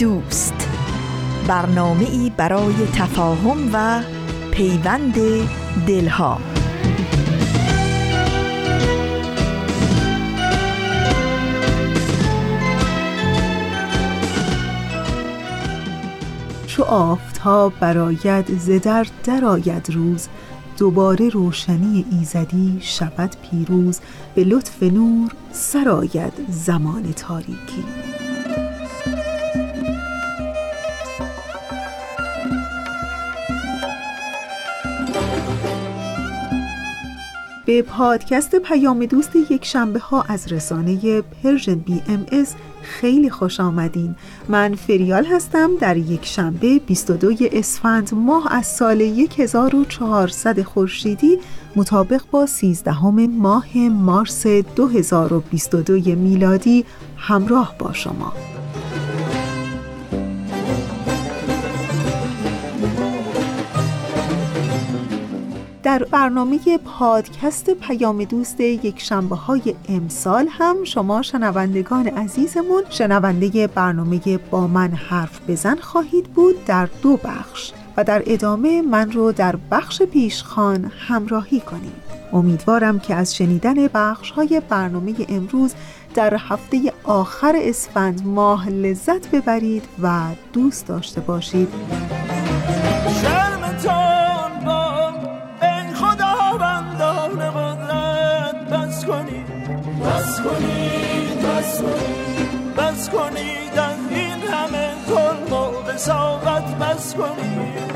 دوست. برنامه ای برای تفاهم و پیوند دلها. چو آفتاب براید ز در درآید روز. دوباره روشنی ایزدی شود پیروز. به لطف نور سرآید زمان تاریکی. به پادکست پیام دوست یک شنبه ها از رسانه پرژن BMS خیلی خوش آمدین. من فریال هستم در یک شنبه 22 اسفند ماه از سال 1400 خورشیدی مطابق با 13 ماه مارس 2022 میلادی همراه با شما. در برنامه پادکست پیام دوست یک شنبه های امسال هم شما شنوندگان عزیزمون شنونده برنامه با من حرف بزن خواهید بود در دو بخش و در ادامه من رو در بخش پیشخان همراهی کنید. امیدوارم که از شنیدن بخش های برنامه امروز در هفته آخر اسفند ماه لذت ببرید و دوست داشته باشید. بس کنید بس کنید بس کنید از این همه ظلم و بساقت بس کنید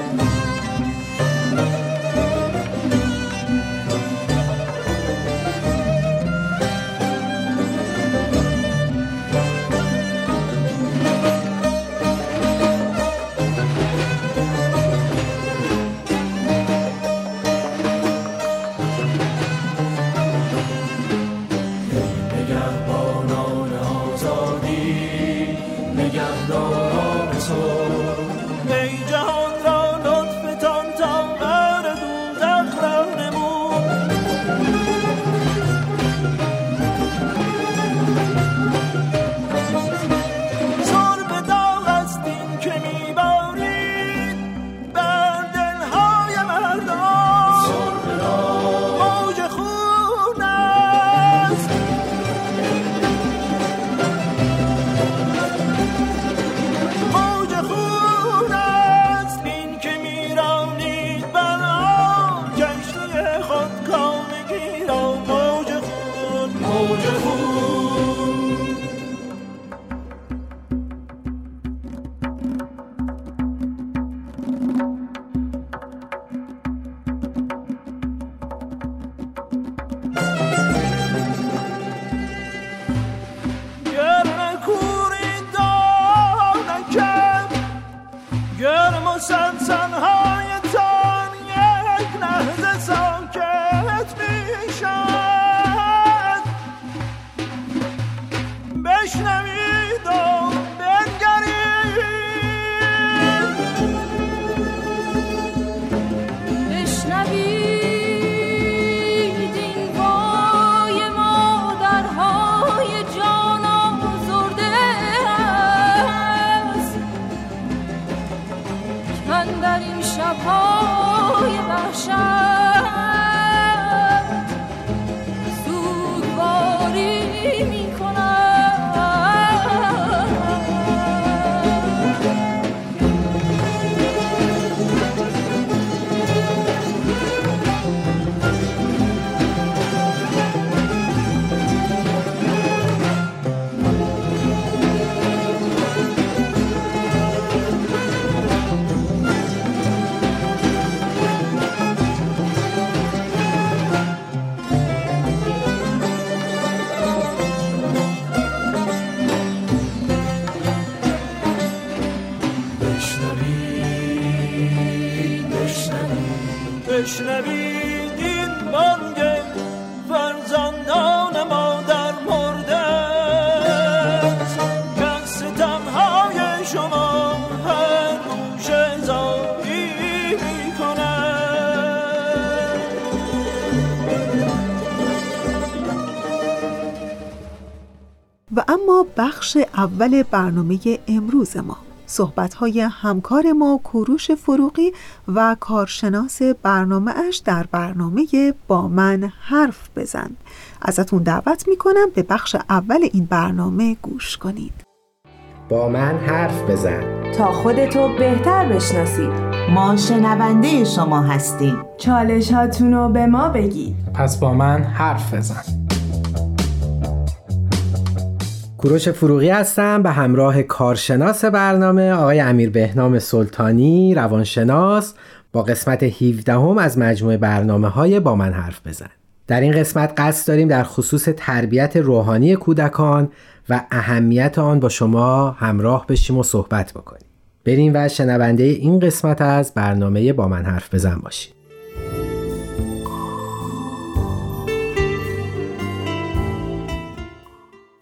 So. اول برنامه امروز ما. صحبت‌های همکار ما کوروش فروغی و کارشناس برنامه اش در برنامه با من حرف بزن. ازتون دعوت می‌کنم به بخش اول این برنامه گوش کنید. با من حرف بزن. تا خودتو بهتر بشناسید ما شنونده شما هستیم. چالش هاتونو به ما بگید. پس با من حرف بزن. کوروش فروغی هستم به همراه کارشناس برنامه آقای امیر بهنام سلطانی روانشناس با قسمت 17 هم از مجموعه برنامه های با من حرف بزن. در این قسمت قصد داریم در خصوص تربیت روحانی کودکان و اهمیت آن با شما همراه بشیم و صحبت بکنیم. بریم و شنونده این قسمت از برنامه با من حرف بزن باشیم.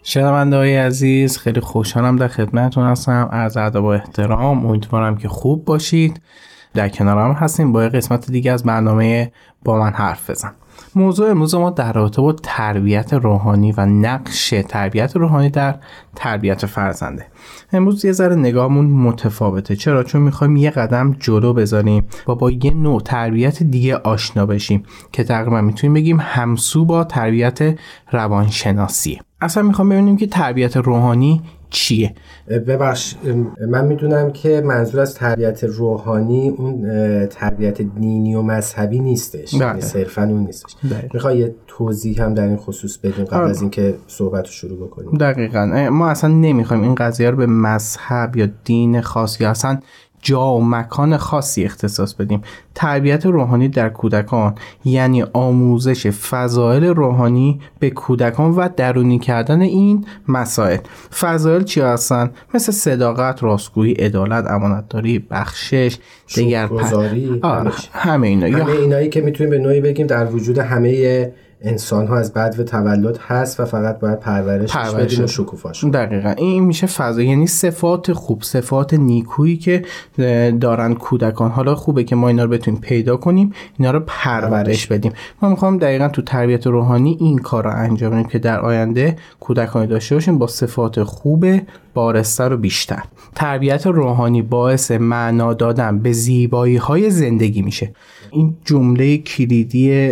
شنونده های عزیز خیلی خوشحالم در خدمتتون هستم. از ادب و احترام امیدوارم که خوب باشید. در کنارم هستیم با قسمت دیگه از برنامه با من حرف بزن. موضوع امروز ما در رابطه با تربیت روحانی و نقش تربیت روحانی در تربیت فرزنده. امروز یه ذره نگاهمون متفاوته. چرا؟ چون می‌خوایم یه قدم جلو بذاریم و با یه نوع تربیت دیگه آشنا بشیم که تقریبا می‌تونیم بگیم همسو با تربیت روانشناسیه اصلا می‌خوام ببینیم که تربیت روحانی چیه ببخش من می‌دونم که منظور از تربیت روحانی اون تربیت دینی و مذهبی نیستش بله. یعنی صرفا اون نیستش بله. می‌خوای یه توضیح هم در این خصوص بدیم قبل آره. از اینکه صحبت رو شروع بکنیم دقیقا ما اصلا نمی‌خوایم این قضیه رو به مذهب یا دین خاص یا اصلا جا و مکان خاصی اختصاص بدیم. تربیت روحانی در کودکان یعنی آموزش فضایل روحانی به کودکان و درونی کردن این مسائل. فضایل چی هستن؟ مثل صداقت راستگویی عدالت امانتداری بخشش دیگر شکرگزاری، آره، همش. همه اینا. همه اینایی که می‌تونیم به نوعی بگیم در وجود همه انسان ها از بد و تولد هست و فقط باید پرورشش پرورش بدیم و شکوفاش. دقیقا. این میشه فضا. یعنی صفات خوب صفات نیکویی که دارن کودکان. حالا خوبه که ما اینا رو بتونیم پیدا کنیم اینا رو پرورش بدیم. ما می‌خوام دقیقا تو تربیت روحانی این کار رو انجام بدیم که در آینده کودکانی داشته باشیم با صفات خوب بارستر و بیشتر. تربیت روحانی باعث معنا دادن به زیبایی های زندگی میشه. این جمله کلیدی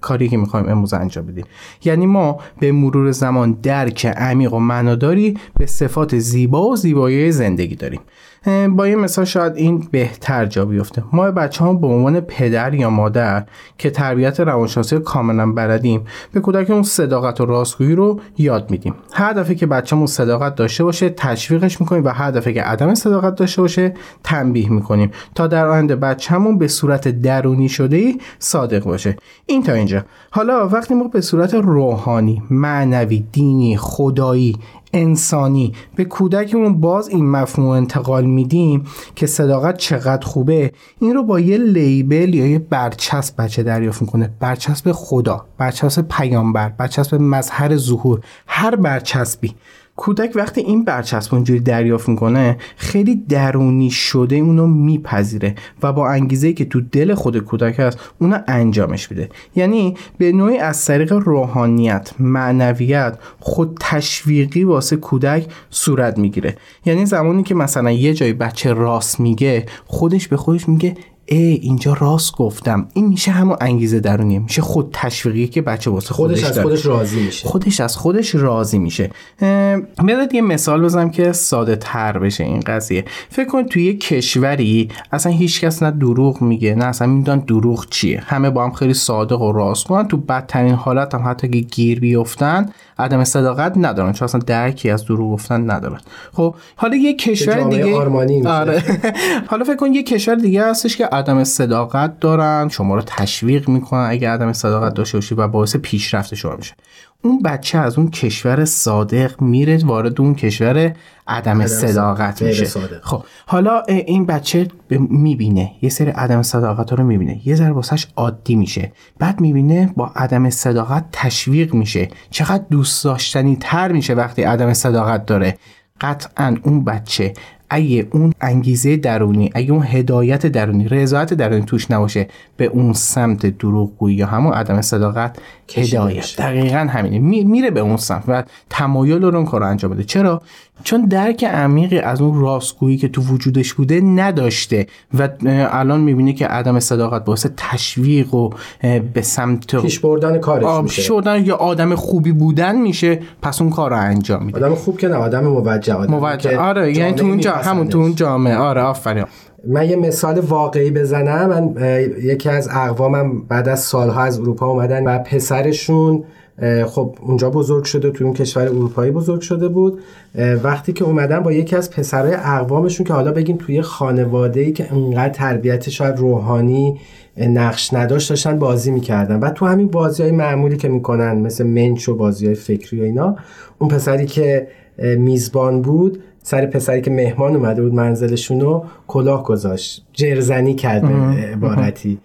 کاری که می‌خوایم امروز انجام بدیم. یعنی ما به مرور زمان درک عمیق و معناداری به صفات زیبا و زیبایی زندگی داریم. با این مثال شاید این بهتر جا بیفته. ما بچه به عنوان پدر یا مادر که تربیت روانشناسی کاملا بلدیم به کودکمون صداقت و راستگویی رو یاد میدیم. هر دفعه که بچه‌مون صداقت داشته باشه تشویقش می‌کنیم و هر دفعه که عدم صداقت داشته باشه تنبیه می‌کنیم تا در آینده بچه‌مون به صورت درونی شده صادق باشه. این تا اینجا. حالا وقتی ما به صورت روحانی معنوی دینی خدایی انسانی. به کودکمون باز این مفهوم انتقال میدیم که صداقت چقدر خوبه. این رو با یه لیبل یا یه برچسب بچه دریافت می‌کنه. برچسب خدا برچسب پیامبر برچسب مظهر ظهور. هر برچسبی کودک وقتی این برچسب اونجوری دریافت می‌کنه خیلی درونی شده اونو میپذیره و با انگیزه که تو دل خود کودک هست اونو انجامش میده. یعنی به نوعی از طریق روحانیت معنویت خود تشویقی واسه کودک صورت می‌گیره. یعنی زمانی که مثلا یه جای بچه راست میگه خودش به خودش میگه ای اینجا راست گفتم. این میشه همون انگیزه درونیه. میشه خود تشویقی که بچه واسه خودش, خودش از داره. خودش راضی میشه. خودش از خودش راضی میشه. بیاد یه مثال بزنم که ساده تر بشه این قضیه. فکر کن توی یه کشوری اصلا هیچکس نه دروغ میگه نه اصلا می‌دونن دروغ چیه. همه با هم خیلی صادق و راست کنن تو بدترین حالت هم حتی که گیر بیفتن عدم صداقت ندارن چون اصلا درکی از دروغ گفتن ندارن خب حالا یه کشور دیگه آرمانی. آره. حالا فکر کن یه کشور دیگه هستش که عدم صداقت دارن شما رو تشویق می‌کنن اگه عدم صداقت داشته باشی و باعث پیشرفت شما میشه اون بچه از اون کشور صادق میره وارد اون کشور عدم صداقت میشه. صادق. خب حالا این بچه می‌بینه یه سری عدم صداقت رو می‌بینه. یه ذره واسش عادی میشه. بعد می‌بینه با عدم صداقت تشویق میشه. چقدر دوست داشتنی تر میشه وقتی عدم صداقت داره. قطعا اون بچه اگه اون انگیزه درونی اگه اون هدایت درونی رضایت درونی توش نباشه به اون سمت دروغگویی یا همون عدم صداقت هدایت. دقیقا همینه. می- میره به اون سمت و تمایل رو اون کار رو انجام بده. چرا؟ چون درک عمیقی از اون راستگویی که تو وجودش بوده نداشته و الان می‌بینه که عدم صداقت باعث تشویق و به سمت پیش بردن کارش میشه. پیش بردن یا آدم خوبی بودن میشه پس اون کار رو انجام میده. آدم خوب که نه آدم موجه آدم موجه. آره یعنی تو اون جا همون تو اون جامعه. آره آفرین. من یه مثال واقعی بزنم. من یکی از اقوامم بعد از سالها از اروپا اومدن و پسرشون خب اونجا بزرگ شده توی اون کشور اروپایی بزرگ شده بود. وقتی که اومدن با یکی از پسرای اقوامشون که حالا بگیم توی خانواده ای که انقدر تربیت شاید روحانی نقش نداشت داشتن بازی می‌کردن. و تو همین بازی های معمولی که می‌کنن مثل منچ و بازی های فکری و اینا اون پسری که میزبان بود سر پسری که مهمان اومده بود منزلشون رو کلاه گذاشت. جرزنی کرد به عبارتی.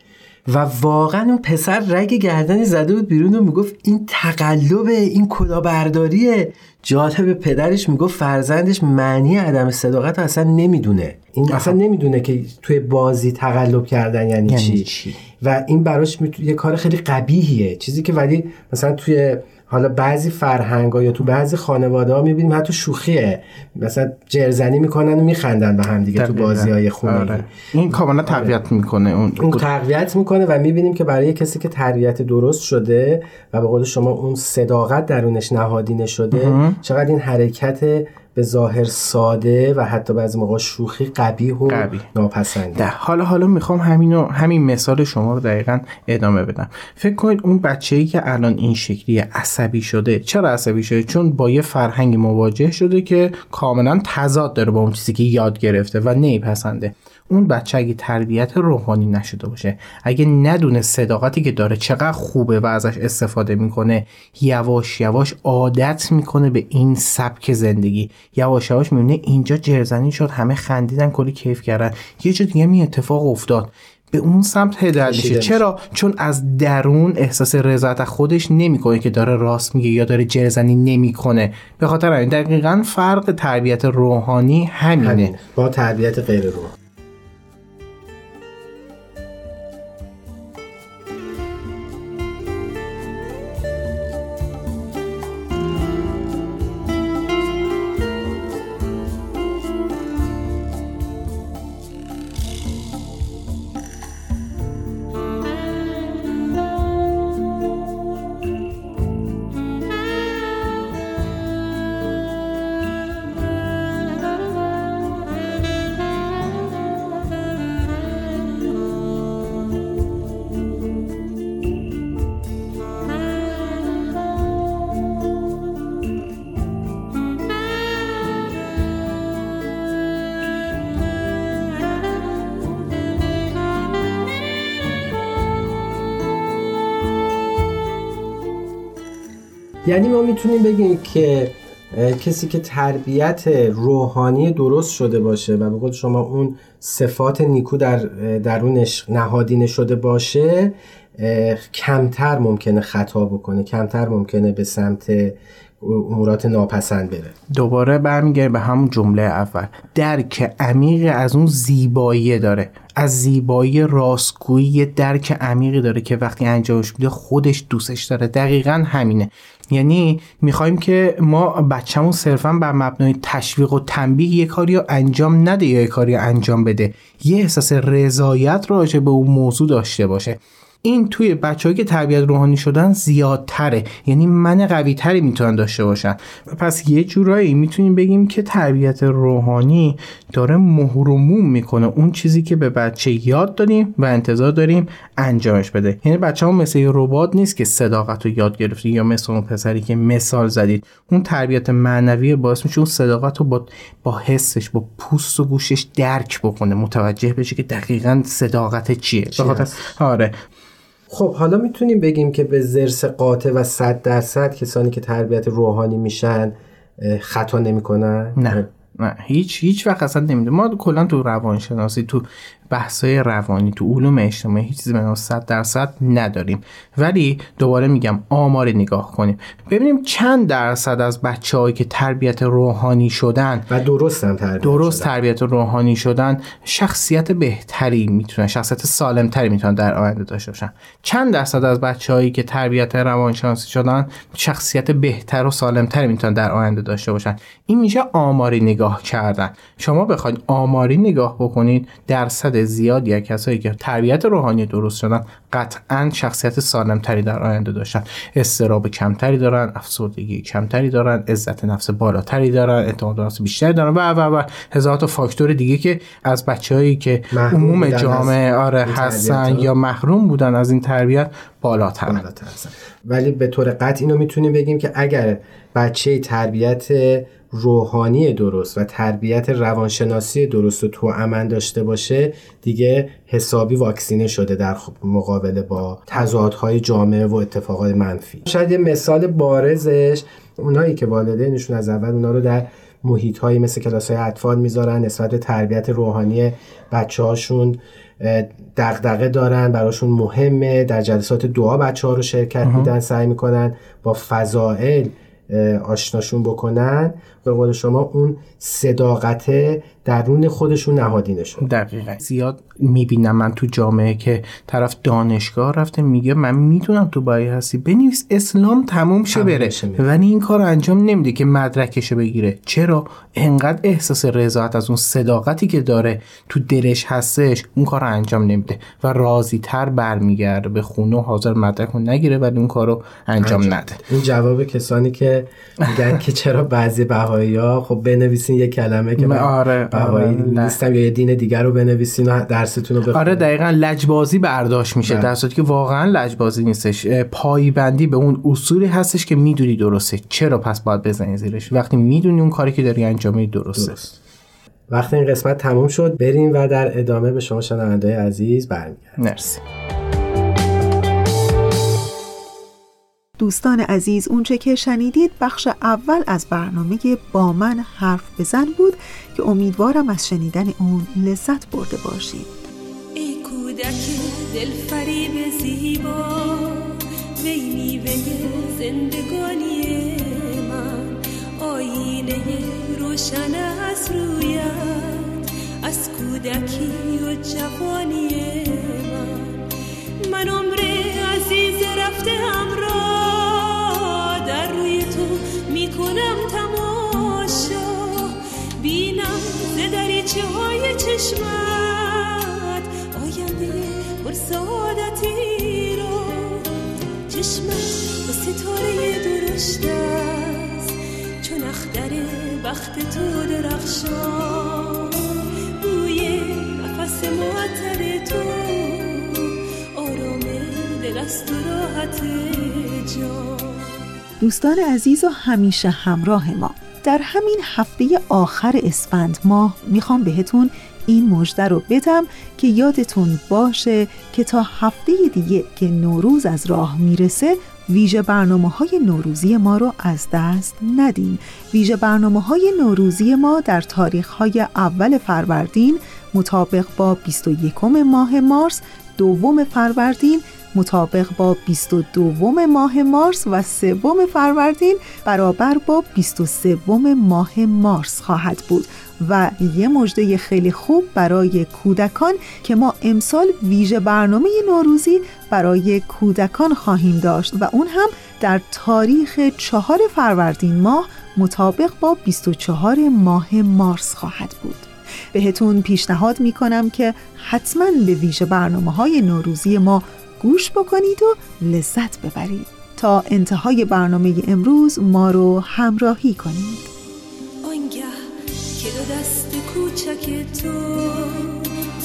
و واقعا اون پسر رگ گردنی زده بود بیرون و می‌گفت این تقلبه این کلاهبرداریه جالب پدرش می‌گفت فرزندش معنی عدم صداقت رو اصلا نمی‌دونه این اصلا نمی‌دونه که توی بازی تقلب کردن یعنی, یعنی چی. چی؟ و این براش میتو- یه کار خیلی قبیهیه چیزی که ولی مثلا توی حالا بعضی فرهنگ یا تو بعضی خانواده ها می‌بینیم حتی شوخیه مثلا جرزنی می‌کنن و میخندن به هم دیگه تو. بازی های خونه آره. این کاملا تقویت می‌کنه اون اون تقویت می‌کنه و می‌بینیم که برای کسی که تربیت درست شده و به قول شما اون صداقت درونش نهادینه شده چقدر این حرکت به ظاهر ساده و حتی بعضی موقع شوخی قبیح و قبیح. ناپسنده ده. حالا حالا می‌خوام همینو همین مثال شما رو دقیقا ادامه بدم فکر کنید اون بچه ای که الان این شکلی عصبی شده چرا عصبی شده چون با یه فرهنگ مواجه شده که کاملا تضاد داره با اون چیزی که یاد گرفته و نمیپسنده اون بچه اگه تربیت روحانی نشده باشه اگه ندونه صداقتی که داره چقدر خوبه و ازش استفاده می‌کنه یواش یواش عادت می‌کنه به این سبک زندگی. یواش یواش می‌بینه اینجا جرزنی شد همه خندیدن کلی کیف کردن. یه جا دیگه می اتفاق افتاد. به اون سمت هدایت میشه. چرا؟ چون از درون احساس رضایت خودش نمی‌کنه که داره راست میگه یا داره جرزنی نمی‌کنه. به خاطر همین دقیقا فرق تربیت روحانی همینه. همین. با تربیت غیر روح می‌تونیم بگیم که کسی که تربیت روحانی درست شده باشه و به قول شما اون صفات نیکو در درونش نهادینه شده باشه کمتر ممکنه خطا بکنه کمتر ممکنه به سمت امورات ناپسند بره. دوباره برمیگرده به همون جمله اول. درک عمیق از اون زیبایی داره. از زیبایی راستگویی درک عمیقی داره که وقتی انجامش میده خودش دوستش داره. دقیقا همینه. یعنی می‌خوایم که ما بچه‌مون صرفا بر مبنای تشویق و تنبیه یه کاری رو انجام نده یا یه کاری رو انجام بده. یه احساس رضایت راجع به اون موضوع داشته باشه. این توی بچه‌هایی که تربیت روحانی شدن زیادتره. یعنی من قوی تری می‌تونن داشته باشن. پس یه جورایی می‌تونیم بگیم که تربیت روحانی داره مهر و موم می‌کنه. اون چیزی که به بچه یاد دادیم و انتظار داریم انجامش بده. یعنی بچه هم مثل ربات نیست که صداقت رو یاد گرفتی یا مثل اون پسری که مثال زدید. اون تربیت معنوی باعث میشه اون صداقت رو با, با حسش با پوست و گوشش درک بکنه. متوجه بشه که دقیقا صداقت چیه. چی بخاطر- هست؟ آره. خب حالا می‌تونیم بگیم که به زرس قاطع و صد درصد کسانی که تربیت روحانی میشن خطا نمی‌کنن؟ نه نه. هیچ هیچ وقت اصلا نمیده. ما کلا تو روانشناسی تو بحثای روانی تو علوم اجتماعی هیچ چیزی به نام 100 درصد نداریم. ولی دوباره میگم آمار نگاه کنیم. ببینیم چند درصد از بچههایی که تربیت روحانی شدن و درست هم تربیت درست شدن. تربیت روحانی شدن شخصیت بهتری می‌تونن شخصیت سالمتری می‌تونن در آینده داشته باشن. چند درصد از بچههایی که تربیت روانشناسی شدن شخصیت بهتر و سالمتری می‌تونن در آینده داشته باشن. این میشه آماری نگاه کردن. شما بخواید آماری نگاه بکنید درصد زیادی از کسایی که تربیت روحانی درست شدن قطعا شخصیت سالمتری در آینده داشتن استراب کمتری دارن افسردگی کمتری دارن عزت نفس بالاتری دارن اعتماد به نفس بیشتری دارن و و و هزار تا فاکتور دیگه که از بچههایی که عموم جامعه آره هستن. یا محروم بودن از این تربیت بالاتر بالاتر هستن. ولی به طور قطع اینو می‌تونیم بگیم که اگر بچه تربیت روحانی درست و تربیت روانشناسی درست و تو امن داشته باشه دیگه حسابی واکسینه شده در خب مقابله با تضادهای جامعه و اتفاقات منفی. شاید یه مثال بارزش اونایی که والدینشون از اول اونا رو در محیط هایی مثل کلاس های اطفال می‌ذارن نسبت به تربیت روحانی بچه هاشون دغدغه دارن براشون مهمه در جلسات دعا بچه ها رو شرکت میدن سعی می‌کنن با فضائل آشناشون بکنن. به قول شما اون صداقت درون خودشون نهادینشون. دقیقا. زیاد می‌بینم من تو جامعه که طرف دانشگاه رفته میگه من می‌دونم تو بایی هستی. بنویس اسلام تموم شه بره. ولی این کار انجام نمیده که مدرکشو بگیره. چرا؟ انقدر احساس رضایت از اون صداقتی که داره تو دلش هستش اون کار رو انجام نمیده و راضی تر برمیگرده به خونه و حاضر مدرک رو نگیره ولی اون کار رو انجام, نده. این جواب کسانی که میگن که چرا بعضی بهایی ها خب بنویسین یه کلمه که من آره، بهایی آره،. نیستم یا یه دین دیگر رو بنویسین و درستون رو بخونین. آره دقیقا لجبازی برداشت میشه بله. در صورتی که واقعا لجبازی نیستش. پایبندی به اون اصولی هستش که می‌دونی درسته. چرا پس باید بزنی زیرش؟ وقتی می‌دونی اون کاری که داری انجام میدی درسته. درست. وقتی این قسمت تموم شد. بریم و در ادامه به شما شنونده عزیز برمیگردیم. مرسی. دوستان عزیز اونچه که شنیدید بخش اول از برنامه با من حرف بزن بود که امیدوارم از شنیدن اون لذت برده باشید. ای کودک دل فریب زیبا وی میوه زندگانی من. آینه روشن از رویت از کودکی و جوانی من. من عمر عزیز رفته همراه می‌کنم تماشا. بینم ز دریچه های چشمت. آینده پر سعادتی را. چشمت با ستاره درشت است. چون اختر بخت تو درخشان. بوی نفس معطر تو. آرام دل است و راحت جان. دوستان عزیز و همیشه همراه ما. در همین هفته آخر اسفند ماه می‌خوام بهتون این مژده رو بدم که یادتون باشه که تا هفته دیگه که نوروز از راه می‌رسه ویژه برنامه های نوروزی ما رو از دست ندیم ویژه برنامه های نوروزی ما در تاریخ های اول فروردین مطابق با 21 ماه مارس دوم فروردین مطابق با 22 ماه مارس و سوم فروردین برابر با 23 ماه مارس خواهد بود و یه مژده خیلی خوب برای کودکان که ما امسال ویژه برنامه نوروزی برای کودکان خواهیم داشت و اون هم در تاریخ چهار فروردین ماه مطابق با 24 ماه مارس خواهد بود. بهتون پیشنهاد می‌کنم که حتما به ویژه برنامه های نوروزی ما گوش بکنید و لذت ببرید. تا انتهای برنامه امروز ما رو همراهی کنید. آنگه که دو دست کوچک تو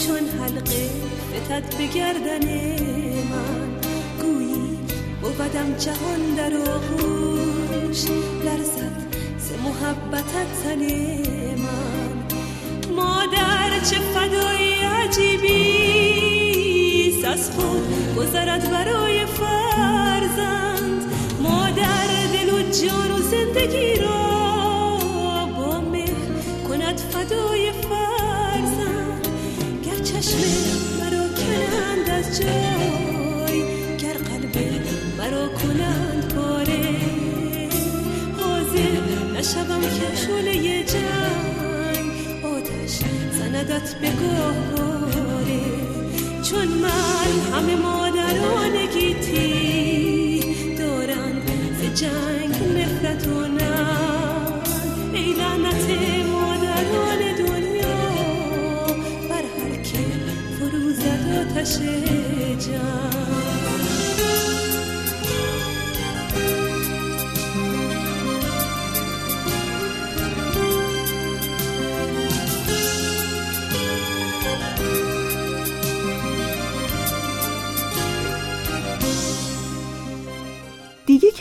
چون حلقه فتد به گردن من گویی بودم جهان در آغوش لرزد ز محبتت تن من. مادر چه فدای عجیبی. گذرد برای فرزند. مادر دل و جان و زندگی را با مهر کند فدای فرزند. گر چشم مرا کنند از جای گر قلب مرا کنند پاره. حاضر نشوم که شعله جنگ. آتش زندت به چون من همه مادران گیتی دارند ز جنگ نفرت و ای لعنت مادران دنیا بر هر که فرو زد آتش جنگ.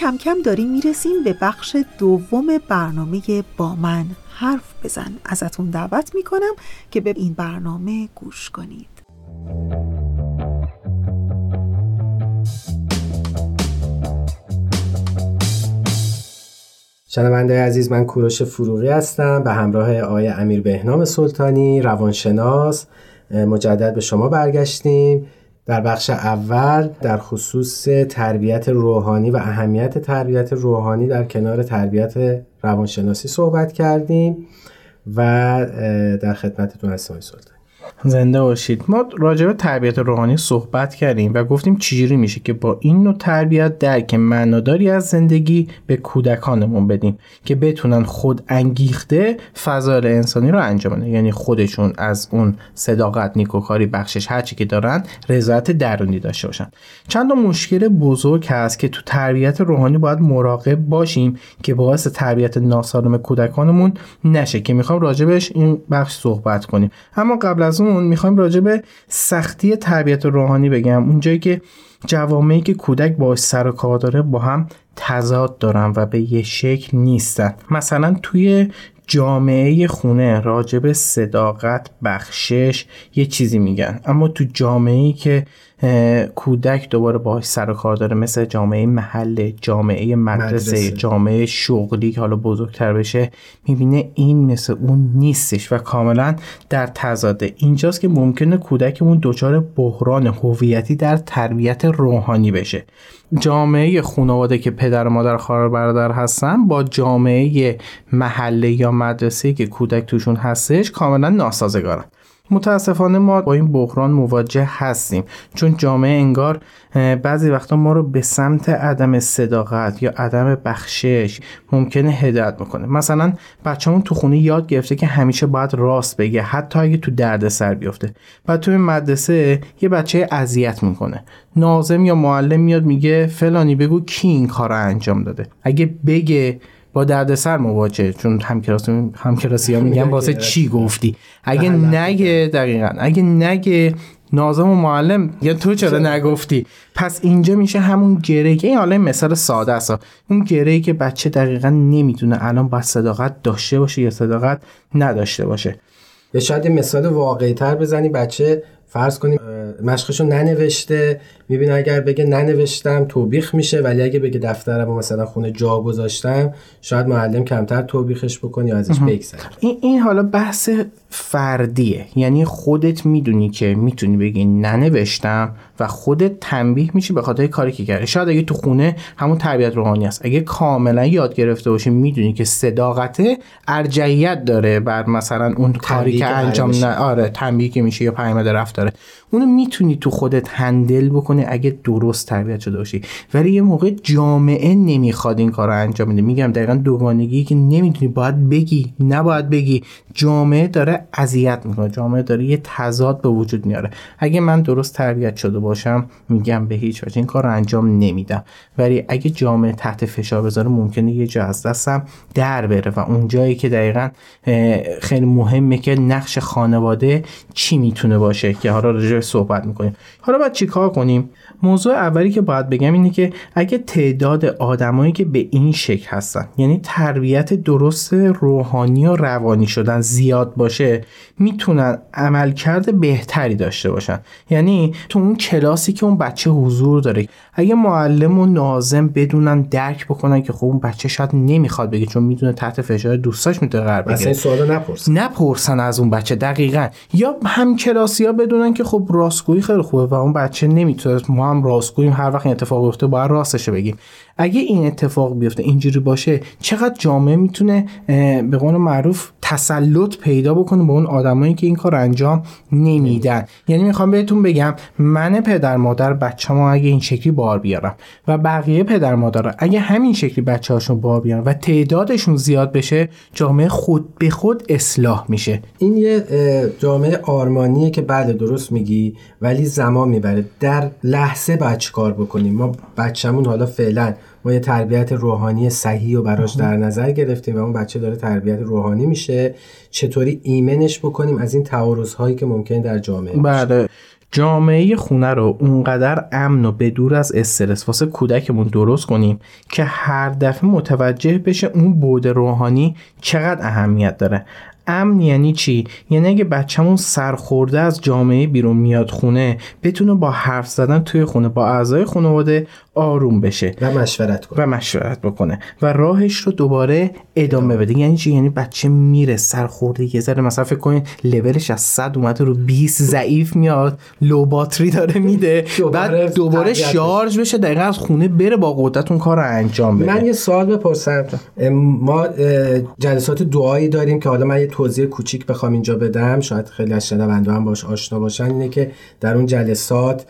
کم کم داریم می‌رسیم به بخش دوم برنامه با من. حرف بزن. ازتون دعوت می‌کنم که به این برنامه گوش کنید. شنونده عزیز من کوروش فروغی هستم. به همراه آقای امیر بهنام سلطانی روانشناس مجدد به شما برگشتیم. در بخش اول در خصوص تربیت روحانی و اهمیت تربیت روحانی در کنار تربیت روانشناسی صحبت کردیم و در خدمتتون هستم سلطانی زنده باشید. ما راجع به تربیت روحانی صحبت کردیم و گفتیم چجوری میشه که با این نوع تربیت درک معناداری از زندگی به کودکانمون بدیم که بتونن خود انگیخته فضایل انسانی رو انجام بدن. یعنی خودشون از اون صداقت نیکوکاری بخشش هرچی که دارن رضایت درونی داشته باشن. چند تا مشکل بزرگ هست که تو تربیت روحانی باید مراقب باشیم که باعث تربیت ناسالم کودکانمون نشه که می‌خوام راجبش این بخش صحبت کنیم. اما قبل از اون می‌خوایم راجع به سختی تربیت روحانی بگم. اونجایی که جوامعی که کودک با سر و کار داره با هم تضاد دارن و به یه شکل نیستن. مثلا توی جامعه خونه راجب صداقت بخشش یه چیزی میگن. اما تو جامعه که کودک دوباره باهاش سر و کار داره. مثل جامعه محله جامعه مدرسه, مدرسه. جامعه شغلی که حالا بزرگتر بشه می‌بینه این مثل اون نیستش و کاملا در تضاده. اینجاست که ممکنه کودکمون دچار بحران هویتی در تربیت روحانی بشه. جامعه خانواده که پدر و مادر خواهر برادر هستن با جامعه محله یا مدرسه که کودک توشون هستش کاملا ناسازگارن. متاسفانه ما با این بحران مواجه هستیم. چون جامعه انگار بعضی وقتا ما رو به سمت عدم صداقت یا عدم بخشش ممکنه هدایت می‌کنه مثلا بچه‌مون تو خونه یاد گرفته که همیشه باید راست بگه حتی اگه تو درد سر بیفته. و تو مدرسه یه بچه اذیت می‌کنه. ناظم یا معلم میاد میگه فلانی بگو کی این کار رو انجام داده؟ اگه بگه با دردسر مواجه چون همکلاسی همکلاسی ها میگن واسه چی گفتی؟ اگه نگه دقیقا. اگه نگه نازم و معلم یا تو چرا نگفتی؟ پس اینجا میشه همون گره این حالا مثال ساده است. اون گره که بچه دقیقا نمی‌دونه الان باید صداقت داشته باشه یا صداقت نداشته باشه. یا شاید مثال واقعی تر بزنی. بچه فرض کنیم مشقشو ننوشته. می‌بینه اگر بگه ننوشتم توبیخ میشه ولی اگه بگه دفترم و مثلا خونه جا گذاشتم شاید معلم کمتر توبیخش بکنی یا ازش بگذره. این, این حالا بحث فردیه. یعنی خودت می‌دونی که می‌تونی بگی ننوشتم و خودت تنبیه میشی به خاطر کاری که کردی. شاید اگه تو خونه همون تربیت روحانی است اگه کاملا یاد گرفته باشی می‌دونی که صداقت ارجعیت داره بر مثلا اون کاری که انجام نه آره تنبیه که میشه یا پیامد رفت داره اونو می‌تونی تو خودت هندل بکنی اگه درست تربیت شده باشی. ولی یه موقع جامعه نمی‌خواد این کار رو انجام بده. میگم دقیقا دوگانگی که نمی‌تونی باید بگی نباید بگی. جامعه داره اذیت می‌کنه. جامعه داره یه تضاد به وجود میاره. اگه من درست تربیت شده باشم میگم به هیچ وجه این کار رو انجام نمیدم. ولی اگه جامعه تحت فشار بذاره ممکنه یه جا از دستم در بره. و اون جایی که دقیقا خیلی مهمه که نقش خانواده چی می‌تونه باشه که حالا راجع صحبت می‌کنیم. حالا باید چیکار کنیم؟ موضوع اولی که باید بگم اینه که اگه تعداد آدمایی که به این شکل هستن یعنی تربیت درست روحانی و روانی شدن زیاد باشه می‌تونن عملکرد بهتری داشته باشن. یعنی تو اون کلاسی که اون بچه حضور داره اگه معلم و نازم بدونن درک بکنن که خب اون بچه شاید نمی‌خواد بگه چون می‌دونه تحت فشار دوستاش می‌تونه قرار بگیره. این سوالو نپرسن. نپرسن از اون بچه دقیقا. یا هم کلاسی ها بدونن که خب راستگویی خیلی خوبه و اون بچه نمی‌تونه هم راستگوییم هر وقت این اتفاق بیفته باید راستش بگیم. اگه این اتفاق بیفته اینجوری باشه چقدر جامعه می‌تونه به قول معروف تسلط پیدا بکنه به اون آدمایی که این کار انجام نمیدن. یعنی می‌خوام بهتون بگم من پدر مادر بچه ما اگه این شکلی بار بیارم و بقیه پدر مادر اگه همین شکلی بچه هاشون بار بیارن و تعدادشون زیاد بشه جامعه خود به خود اصلاح میشه. این یه جامعه آرمانیه که بله درست میگی ولی زمان می‌بره. در لحظه باید کار بکنیم؟ ما بچه‌مون حالا فعلا ما یه تربیت روحانی صحیح و براش در نظر گرفتیم و اون بچه داره تربیت روحانی میشه. چطوری ایمنش بکنیم از این تعارض هایی که ممکن در جامعه بله. جامعه خونه رو اونقدر امن و بدور از استرس واسه کودکمون درست کنیم که هر دفعه متوجه بشه اون بود روحانی چقدر اهمیت داره. امن یعنی چی؟ یعنی اگه بچه‌مون سرخورده از جامعه بیرون میاد خونه بتونه با حرف زدن توی خونه با اعضای خانواده آروم بشه. و مشورت کنه. و مشورت بکنه. و راهش رو دوباره ادامه بده. یعنی چی؟ یعنی بچه میره سرخورده یه ذره مثلا فکر کنین لولش از 100 اومده رو 20 ضعیف میاد لو باتری داره میده. بعد دوباره شارژ بشه. دقیقا از خونه بره با قدرت اون کار رو انجام بده. من یه سوال بپرسم. ما جلسات دعایی داریم که حالا من یه توضیح کوچیک بخوام اینجا بدم شاید خیلی از شنونده هم باش آشنا باشن اینه که در اون جلسات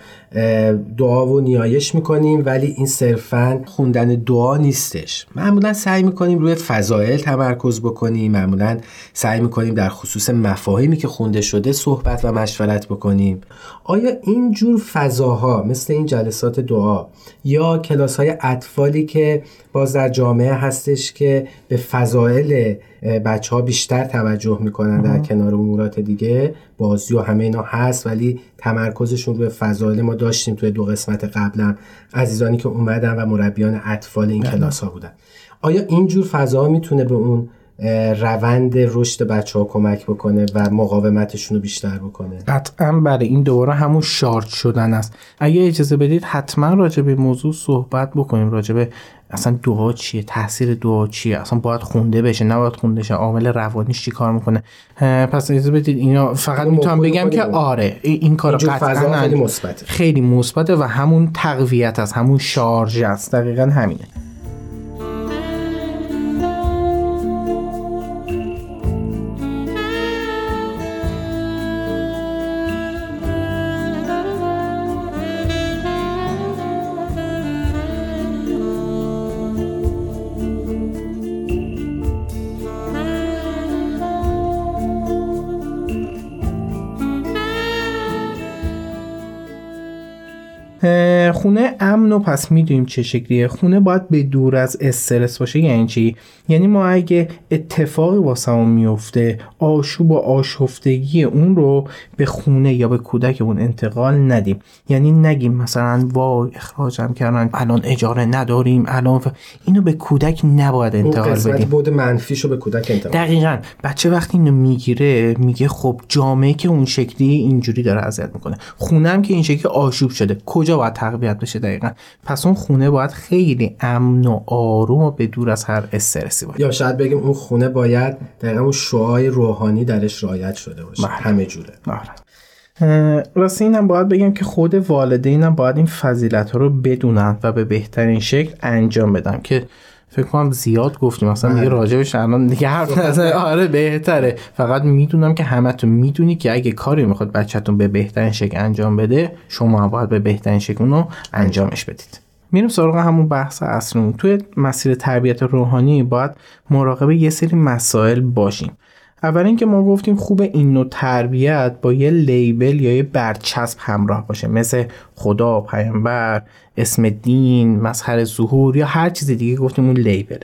دعا و نیایش می‌کنیم ولی این صرفا خوندن دعا نیستش. معمولا سعی می‌کنیم روی فضایل تمرکز بکنیم معمولا سعی می‌کنیم در خصوص مفاهیمی که خونده شده صحبت و مشورت بکنیم. آیا این جور فضاها مثل این جلسات دعا یا کلاس های اطفالی که باز در جامعه هستش که به فضایل بچه ها بیشتر توجه می‌کنن در کنار امورات دیگه بازی و همه اینا هست ولی تمرکزشون روی فضایل ما داشتیم توی دو قسمت قبلم. عزیزانی که اومدن و مربیان اطفال این کلاس ها بودن. آیا اینجور فضا می‌تونه به اون روند رشد بچه ها کمک بکنه و مقاومتشون رو بیشتر بکنه. قطعا برای این دوباره همون شارژ شدن است. اگه اجازه بدید حتما راجع به موضوع صحبت بکنیم. راجع به اصلا دعا چیه؟ تاثیر دعا چیه؟ اصلا باید خونده بشه؟ نباید خونده شه؟ عامل روانیش چی کار می‌کنه؟ پس اجازه بدید اینا فقط می‌تونم بگم که آره این کار قطعا خیلی مثبته. خیلی مثبته و همون تقویت است همون شارژ است. دقیقا همینه. خونه امن و پس می‌دونیم چه شکلیه. خونه باید به دور از استرس باشه یعنی چی؟ یعنی ما اگه اتفاقی واسمون میفته آشوب و آشفتگی اون رو به خونه یا به کودکمون انتقال ندیم. یعنی نگیم مثلا وای اخراجم کردن الان اجاره نداریم الان ف... اینو به کودک نباید انتقال بدیم. بود منفیشو به کودک انتقال. دقیقا. بچه وقتی اینو می‌گیره میگه خب جامعه که اون شکلی اینجوری داره اذیت می‌کنه. خونم که این شکلی آشوب شده. کجا باید تقویت بشه دقیقا پس اون خونه باید خیلی امن و آروم و به دور از هر استرسی باشه یا شاید بگیم اون خونه باید دقیقا اون شعای روحانی درش رعایت شده باشه بله. همه جوره آره. راستی اینم باید بگم که خود والدینم باید این فضیلت ها رو بدونن و به بهترین شکل انجام بدن که فکر کنم زیاد گفتیم. مثلا دیگه راجبش الان دیگه حرف نزنه آره بهتره. فقط می‌دونم که همتون می‌دونی که اگه کاری می‌خواد بچهتون به بهترین شکل انجام بده شما باید به بهترین شکل اونو انجامش بدید. میریم سراغ همون بحث اصلمون. توی مسیر تربیت روحانی باید مراقب یه سری مسائل باشیم. اول اینکه ما گفتیم خوب این نوع تربیت با یه لیبل یا یه برچسب همراه باشه. مثل خدا پیامبر اسم دین مظهر ظهور یا هر چیز دیگه گفتیم اون لیبل.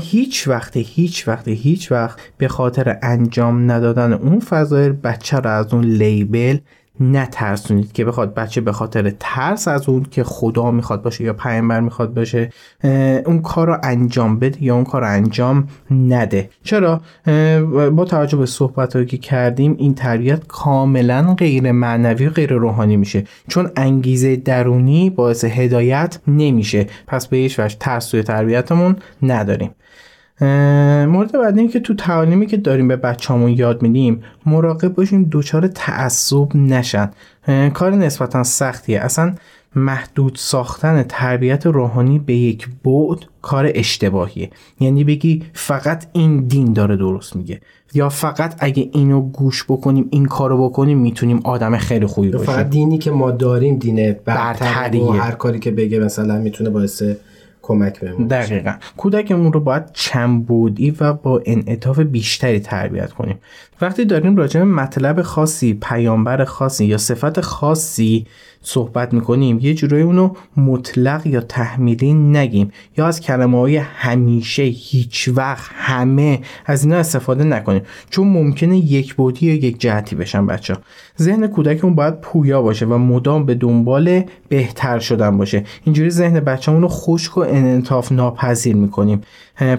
هیچ وقت هیچ وقت هیچ وقت به خاطر انجام ندادن اون فضایل بچه رو از اون لیبل نترسونید که بخواد بچه به خاطر ترس از اون که خدا می‌خواد باشه یا پیامبر می‌خواد باشه اون کار رو انجام بده یا اون کار رو انجام نده. چرا؟ با توجه به صحبت که کردیم این تربیت کاملا غیر معنوی و غیر روحانی میشه. چون انگیزه درونی باعث هدایت نمیشه. پس به هیچ وجه ترس توی تربیتمون نداریم. مورد بعدی که تو تعالیمی که داریم به بچه‌مون یاد میدیم مراقب باشیم دچار تعصب نشن. کار نسبتا سختیه. اصلا محدود ساختن تربیت روحانی به یک بعد کار اشتباهیه. یعنی بگی فقط این دین داره درست میگه. یا فقط اگه اینو گوش بکنیم این کارو بکنیم می‌تونیم آدم خیلی خوبی باشیم فقط دینی که ما داریم دینه برتریه و هر کاری که بگه مثلا می‌تونه باعث کمک بهمون دقیقا. کودکمون رو باید چنبودی و با انعطاف بیشتری تربیت کنیم. وقتی داریم راجع به مطلب خاصی پیامبر خاصی یا صفت خاصی صحبت می‌کنیم. یه جورایی اونو مطلق یا تحمیلی نگیم. یا از کلمه های همیشه هیچ وقت همه از اینا استفاده نکنیم. چون ممکنه یک بودی یا یک جهتی بشن بچه ذهن کودکمون باید پویا باشه و مدام به دنبال بهتر شدن باشه. اینجوری ذهن بچه‌مون رو خشک و انعطاف ناپذیر می‌کنیم.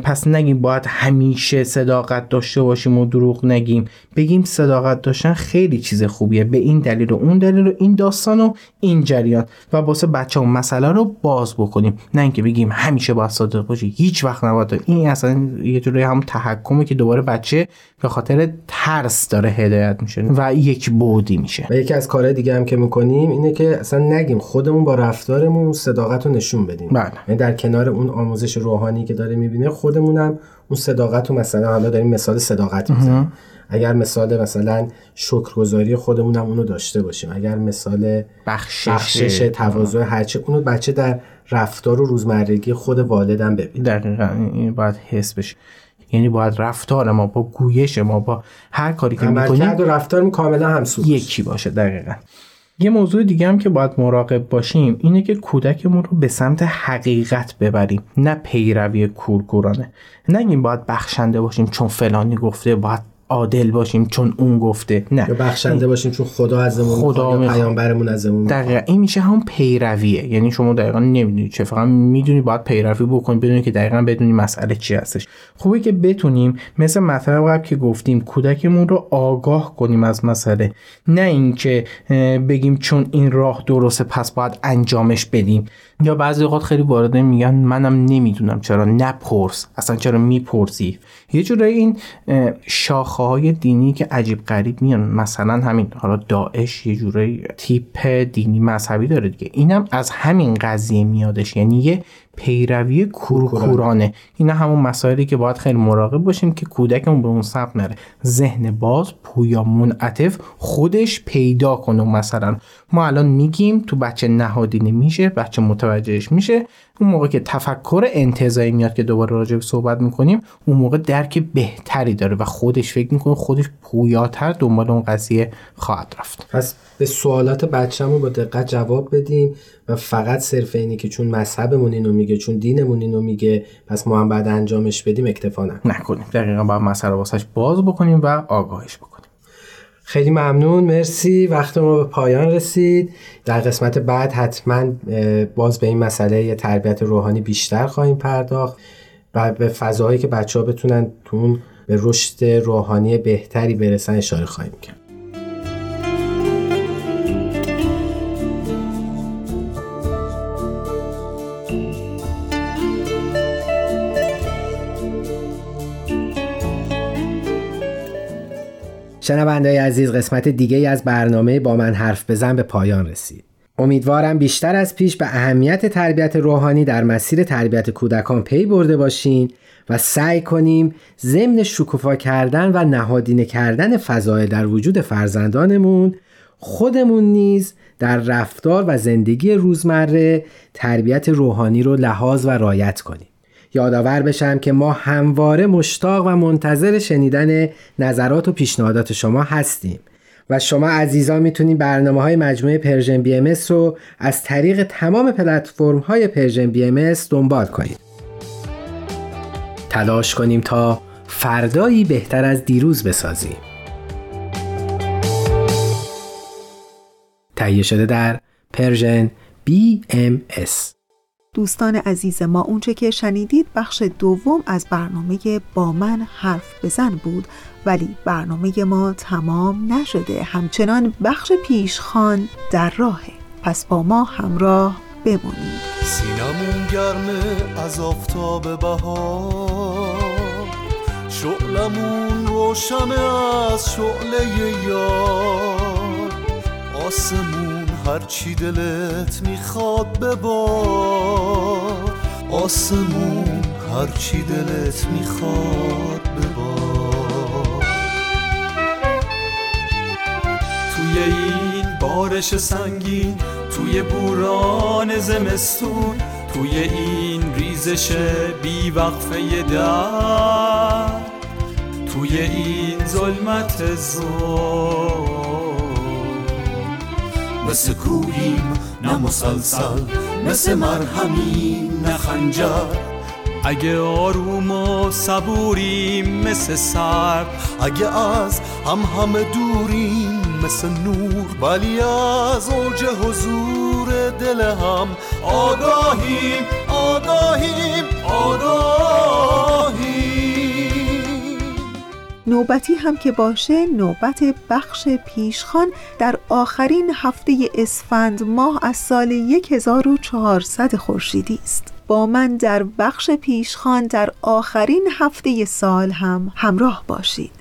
پس نگیم باید همیشه صداقت داشته باشیم و دروغ نگیم. بگیم صداقت داشتن خیلی چیز خوبیه. به این دلیل و اون دلیل و این داستان و این جریان و واسه بچه اون مسئله رو باز بکنیم. نه اینکه بگیم همیشه باید صادق باشی هیچ وقت نباید. این اصلا یه جوری هم تحکمه که دوباره بچه به خاطر ترس داره هدایت میشه و یک بودی میشه. و یکی از کارهای دیگه هم که می‌کنیم اینه که اصلا نگیم خودمون با رفتارمون صداقت رو نشون بدیم. بله. یعنی در کنار اون آموزش روحانی که داره می‌بینه خودمونم اون صداقت رو مثلا حالا داریم مثال صداقت می‌زنیم. اگر مثال مثلا شکرگزاری خودمون هم اونو داشته باشیم. اگر مثال بخشش, بخشش تواضع هرچه اونو بچه در رفتار و روزمرگی خود والدم ببینه. دقیقا این باید حس بشه. یعنی باید رفتار ما با گویش ما با هر کاری که می‌کنیم و رفتار کاملا همسو یکی باشه دقیقا. یه موضوع دیگه هم که باید مراقب باشیم اینه که کودکمون رو به سمت حقیقت ببریم نه پیروی کورکورانه. نگیم باید بخشنده باشیم چون فلانی گفته باید عادل باشیم چون اون گفته. نه. یا بخشنده باشیم چون خدا ازمون خدا یا پیامبرمون ازمون دقیقا. این میشه هم پیرویه. یعنی شما دقیقا نمی‌دونی چه فقط می‌دونی باید پیروی بکنی بدونی که دقیقا بدونی مسئله چی هستش. خوبه که بتونیم مثل مطلب قبل که گفتیم کودکمون رو آگاه کنیم از مسئله. نه اینکه بگیم چون این راه درسته پس باید انجامش بدیم. یا بعضی اوقات خیلی وارده میگن منم نمی‌دونم چرا. نپرس. اصلا چرا می‌پرسی؟ یه جورایی این شاخه های دینی که عجیب غریب میان. مثلا همین حالا داعش یه جورایی تیپ دینی مذهبی داره دیگه. اینم از همین قضیه میادش. یعنی یه پیروی کورکورانه. اینا همون مسائلی که باید خیلی مراقب باشیم که کودکمون به اون سمت نره. ذهن باز پویا منعطف خودش پیدا کنه. مثلا ما الان میگیم تو بچه نهادینه میشه بچه متوجهش میشه. اون موقع که تفکر انتظایی میاد که دوباره راجع به صحبت می‌کنیم اون موقع درک بهتری داره و خودش فکر می‌کنه خودش پویاتر دنبال اون قضیه خواهد رفت. پس به سوالات بچه‌مون با دقت جواب بدیم و فقط صرف اینی که چون مذهبمون اینو میگه چون دینمون اینو میگه پس ما هم بعد انجامش بدیم اکتفا نکنیم. دقیقا باید مسئله واسش باز بکنیم و آگاهش بکنیم. خیلی ممنون. مرسی. وقت ما به پایان رسید. در قسمت بعد حتما باز به این مسئله تربیت روحانی بیشتر خواهیم پرداخت و به فضاهایی که بچه ها بتونن تون به رشد روحانی بهتری برسن اشاره خواهیم کرد. شنوندای عزیز قسمت دیگه از برنامه با من حرف بزن به پایان رسید. امیدوارم بیشتر از پیش به اهمیت تربیت روحانی در مسیر تربیت کودکان پی برده باشین و سعی کنیم ضمن شکوفا کردن و نهادینه کردن فضایل در وجود فرزندانمون خودمون نیز در رفتار و زندگی روزمره تربیت روحانی رو لحاظ و رایت کنیم. یادآور بشم که ما همواره مشتاق و منتظر شنیدن نظرات و پیشنهادات شما هستیم. و شما عزیزان می‌تونید برنامه های مجموعه پرژن BMS رو از طریق تمام پلتفرم های پرژن BMS دنبال کنید. تلاش کنیم تا فردایی بهتر از دیروز بسازیم. تهیه شده در پرژن BMS دوستان عزیز ما اونچه که شنیدید بخش دوم از برنامه با من حرف بزن بود ولی برنامه ما تمام نشده. همچنان بخش پیشخان در راهه. پس با ما همراه بمونید. سینمون گرمه از آفتاب بهار. شعلمون روشنه از شعله یار. آسمون هرچی دلت می‌خواد ببار آسمون هرچی دلت می‌خواد ببار توی این بارش سنگین توی بوران زمستون توی این ریزش بی وقفه در توی این ظلمت زور. مثل کوهیم نه مسلسل مثل مرهمیم نه خنجر. اگه آروم و صبوریم مثل سر اگه از هم همه دوریم مثل نور. ولی از اوج حضور دل هم آگاهیم آگاهیم آگاهیم. نوبتی هم که باشه نوبت بخش پیشخان در آخرین هفته اسفند ماه از سال 1400 خورشیدی است. با من در بخش پیشخان در آخرین هفته سال هم همراه باشید.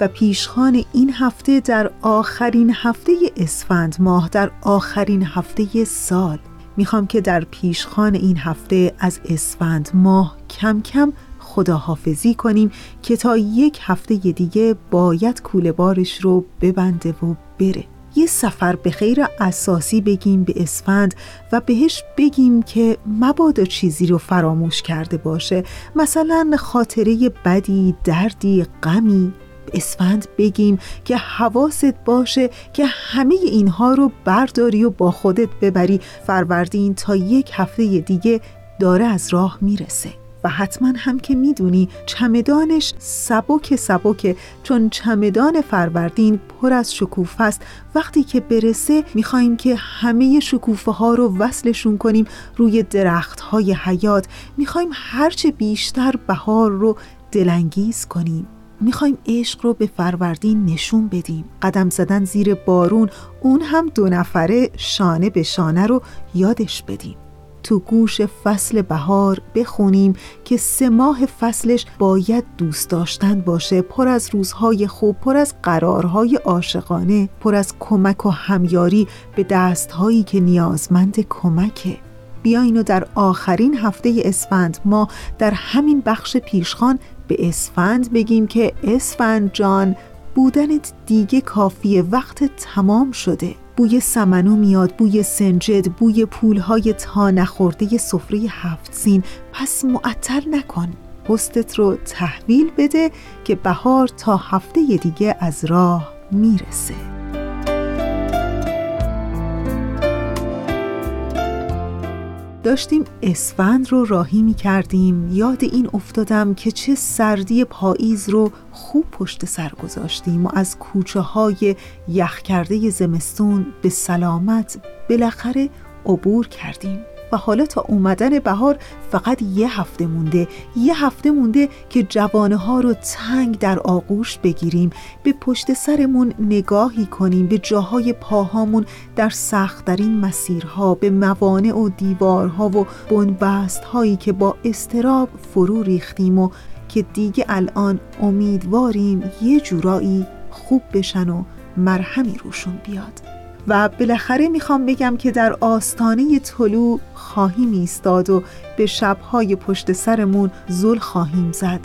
و پیشخان این هفته در آخرین هفته اسفند ماه در آخرین هفته سال. می‌خوام که در پیشخان این هفته از اسفند ماه کم کم خداحافظی کنیم که تا یک هفته دیگه باید کوله بارش رو ببنده و بره. یه سفر به خیر اساسی بگیم به اسفند و بهش بگیم که مبادا چیزی رو فراموش کرده باشه. مثلا خاطره بدی، دردی، غمی. اسفند بگیم که حواست باشه که همه اینها رو برداری و با خودت ببری. فروردین تا یک هفته دیگه داره از راه می‌رسه. و حتما هم که می‌دونی چمدانش سبک سبکه چون چمدان فروردین پر از شکوفه است. وقتی که برسه می‌خوایم که همه شکوفه ها رو وصلشون کنیم روی درخت های حیات. می‌خوایم هرچه بیشتر بهار رو دلانگیز کنیم. می‌خوایم عشق رو به فروردین نشون بدیم. قدم زدن زیر بارون اون هم دو نفره شانه به شانه رو یادش بدیم. تو گوش فصل بهار بخونیم که سه ماه فصلش باید دوست داشتن باشه. پر از روزهای خوب پر از قرارهای عاشقانه پر از کمک و همیاری به دستهایی که نیازمند کمکه. بیاین و در آخرین هفته اسفند. ما در همین بخش پیشخان به اسفند بگیم که اسفند جان بودنت دیگه کافیه وقت تمام شده. بوی سمنو میاد بوی سنجد بوی پولهای تا نخورده سفره هفت سین. پس معطل نکن. پستت رو تحویل بده که بهار تا هفته دیگه از راه می‌رسه. داشتیم اسفند رو راهی می کردیم یاد این افتادم که چه سردی پاییز رو خوب پشت سر گذاشتیم و از کوچه های یخ کرده زمستون به سلامت بالاخره عبور کردیم. و حالا تا اومدن بهار فقط یه هفته مونده. یه هفته مونده که جوانه ها رو تنگ در آغوش بگیریم. به پشت سرمون نگاهی کنیم به جاهای پاهامون در سختترین مسیرها به موانع و دیوارها و بنبست هایی که با استراب فرو ریختیم و که دیگه الان امیدواریم یه جورایی خوب بشن و مرهمی روشون بیاد. و بالاخره می‌خوام بگم که در آستانه طلوع خواهیم ایستاد و به شبهای پشت سرمون زل خواهیم زد.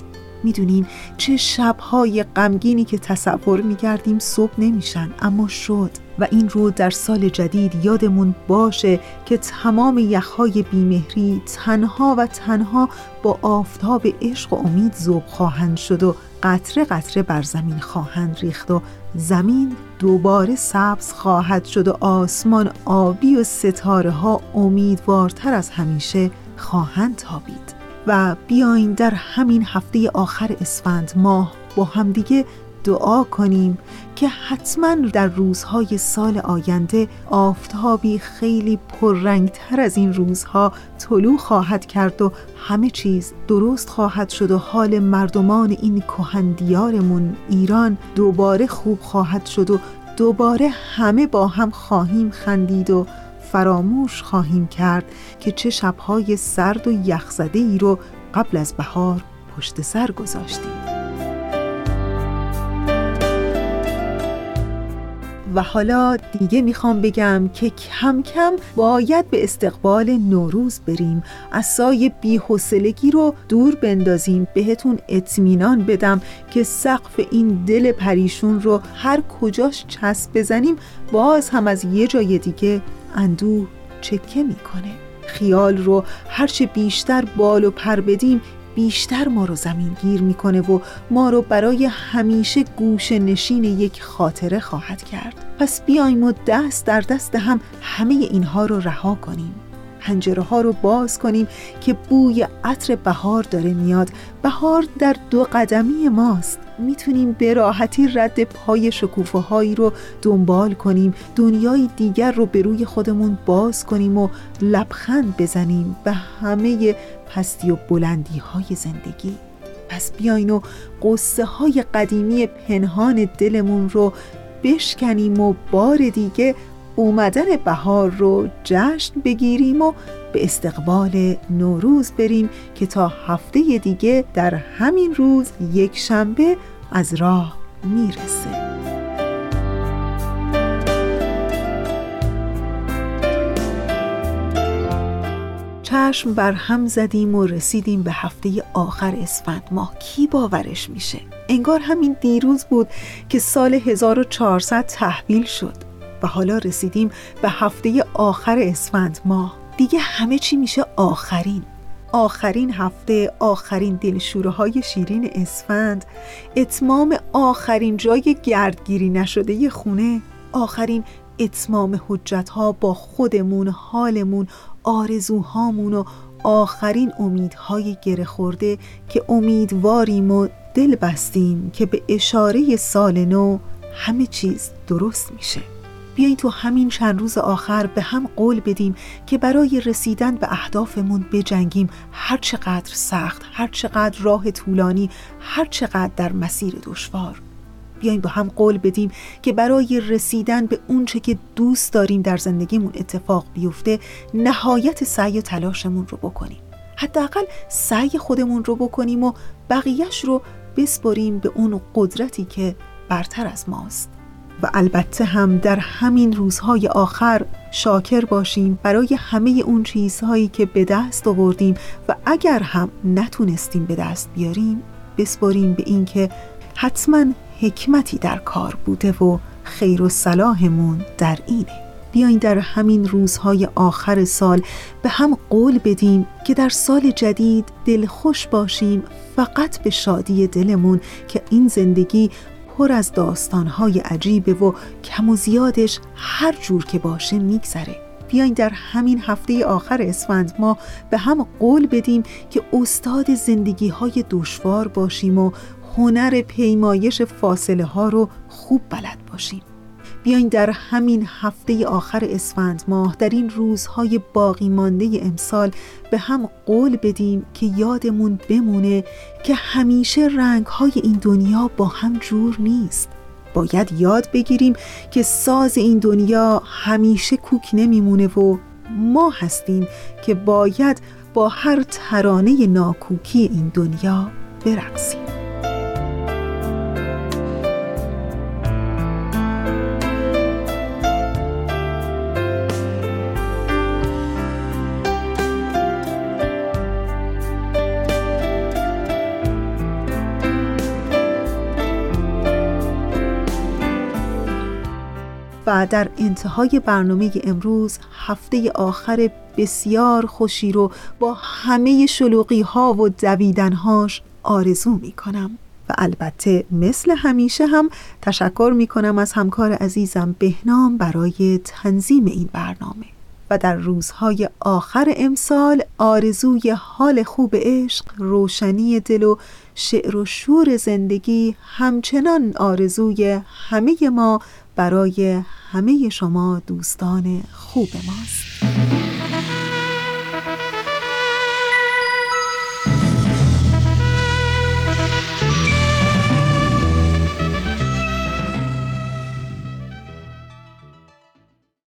می‌دونیم چه شبهای غمگینی که تصور می‌کردیم صبح نمیشن اما شد و این رو در سال جدید یادمون باشه که تمام یخهای بیمهری تنها و تنها با آفتاب عشق و امید زوب خواهند شد و قطره قطره بر زمین خواهند ریخت و زمین دوباره سبز خواهد شد و آسمان آبی و ستاره ها امیدوارتر از همیشه خواهند تابید. و بیاین در همین هفته آخر اسفند ماه با همدیگه دعا کنیم که حتما در روزهای سال آینده آفتابی خیلی پررنگتر از این روزها طلوع خواهد کرد و همه چیز درست خواهد شد و حال مردمان این کهندیارمون ایران دوباره خوب خواهد شد و دوباره همه با هم خواهیم خندید و فراموش خواهیم کرد که چه شبهای سرد و یخزده ای رو قبل از بهار پشت سر گذاشتیم. و حالا دیگه می‌خوام بگم که کم کم باید به استقبال نوروز بریم. از سای بیحسلگی رو دور بندازیم. بهتون اطمینان بدم که سقف این دل پریشون رو هر کجاش چسب بزنیم باز هم از یه جای دیگه اندوه چکه می‌کنه. خیال رو هرچه بیشتر بال و پر بدیم بیشتر ما رو زمین گیر می‌کنه و ما رو برای همیشه گوش نشین یک خاطره خواهد کرد. پس بیایم و دست در دست هم همه اینها رو رها کنیم. پنجره ها رو باز کنیم که بوی عطر بهار داره میاد. بهار در دو قدمی ماست. می‌تونیم به راحتی رد پای شکوفه هایی رو دنبال کنیم. دنیای دیگر رو به روی خودمون باز کنیم و لبخند بزنیم به همه پستی و بلندی های زندگی. پس بیاین و قصه های قدیمی پنهان دلمون رو بشکنیم و بار دیگه اومدن بهار رو جشن بگیریم و به استقبال نوروز بریم که تا هفته دیگه در همین روز یک شنبه از راه می‌رسه. چشم بر هم زدیم و رسیدیم به هفته آخر اسفند. ماه کی باورش میشه؟ انگار همین دیروز بود که سال 1400 تحویل شد. و حالا رسیدیم به هفته آخر اسفند ماه. دیگه همه چی میشه آخرین. آخرین هفته آخرین دلشوره های شیرین اسفند. اتمام آخرین جای گردگیری نشده خونه. آخرین اتمام حجت ها با خودمون حالمون آرزوهامون و آخرین امیدهای گره خورده که امیدواریم و دل بستیم که به اشاره سال نو همه چیز درست میشه. بیاین تو همین چند روز آخر به هم قول بدیم که برای رسیدن به اهدافمون بجنگیم. هر چقدر سخت هر چقدر راه طولانی هر چقدر در مسیر دشوار. بیایم با هم قول بدیم که برای رسیدن به اونچه که دوست داریم در زندگیمون اتفاق بیفته نهایت سعی و تلاشمون رو بکنیم. حداقل سعی خودمون رو بکنیم و بقیهش رو بسپریم به اون قدرتی که برتر از ماست. و البته هم در همین روزهای آخر شاکر باشیم برای همه اون چیزهایی که به دست آوردیم و اگر هم نتونستیم به دست بیاریم بسپاریم به اینکه حتما حکمتی در کار بوده و خیر و صلاحمون در اینه. بیاین در همین روزهای آخر سال به هم قول بدیم که در سال جدید دلخوش باشیم فقط به شادی دلمون که این زندگی پر از داستانهای عجیبه و کم و زیادش هر جور که باشه میگذره. بیاین در همین هفته آخر اسفند ما به هم قول بدیم که استاد زندگی های دشوار باشیم و هنر پیمایش فاصله ها رو خوب بلد باشیم. بیاین در همین هفته آخر اسفند ماه در این روزهای باقی مانده امسال به هم قول بدیم که یادمون بمونه که همیشه رنگهای این دنیا با هم جور نیست. باید یاد بگیریم که ساز این دنیا همیشه کوک نمیمونه و ما هستیم که باید با هر ترانه ناکوکی این دنیا برقصیم. در انتهای برنامه امروز هفته آخر بسیار خوشی رو با همه شلوقی ها و دویدنهاش آرزو می کنم و البته مثل همیشه هم تشکر می کنم از همکار عزیزم بهنام برای تنظیم این برنامه. و در روزهای آخر امسال آرزوی حال خوب عشق روشنی دل و شعر و شور زندگی همچنان آرزوی همه ما برای همه شما دوستان خوب ماست.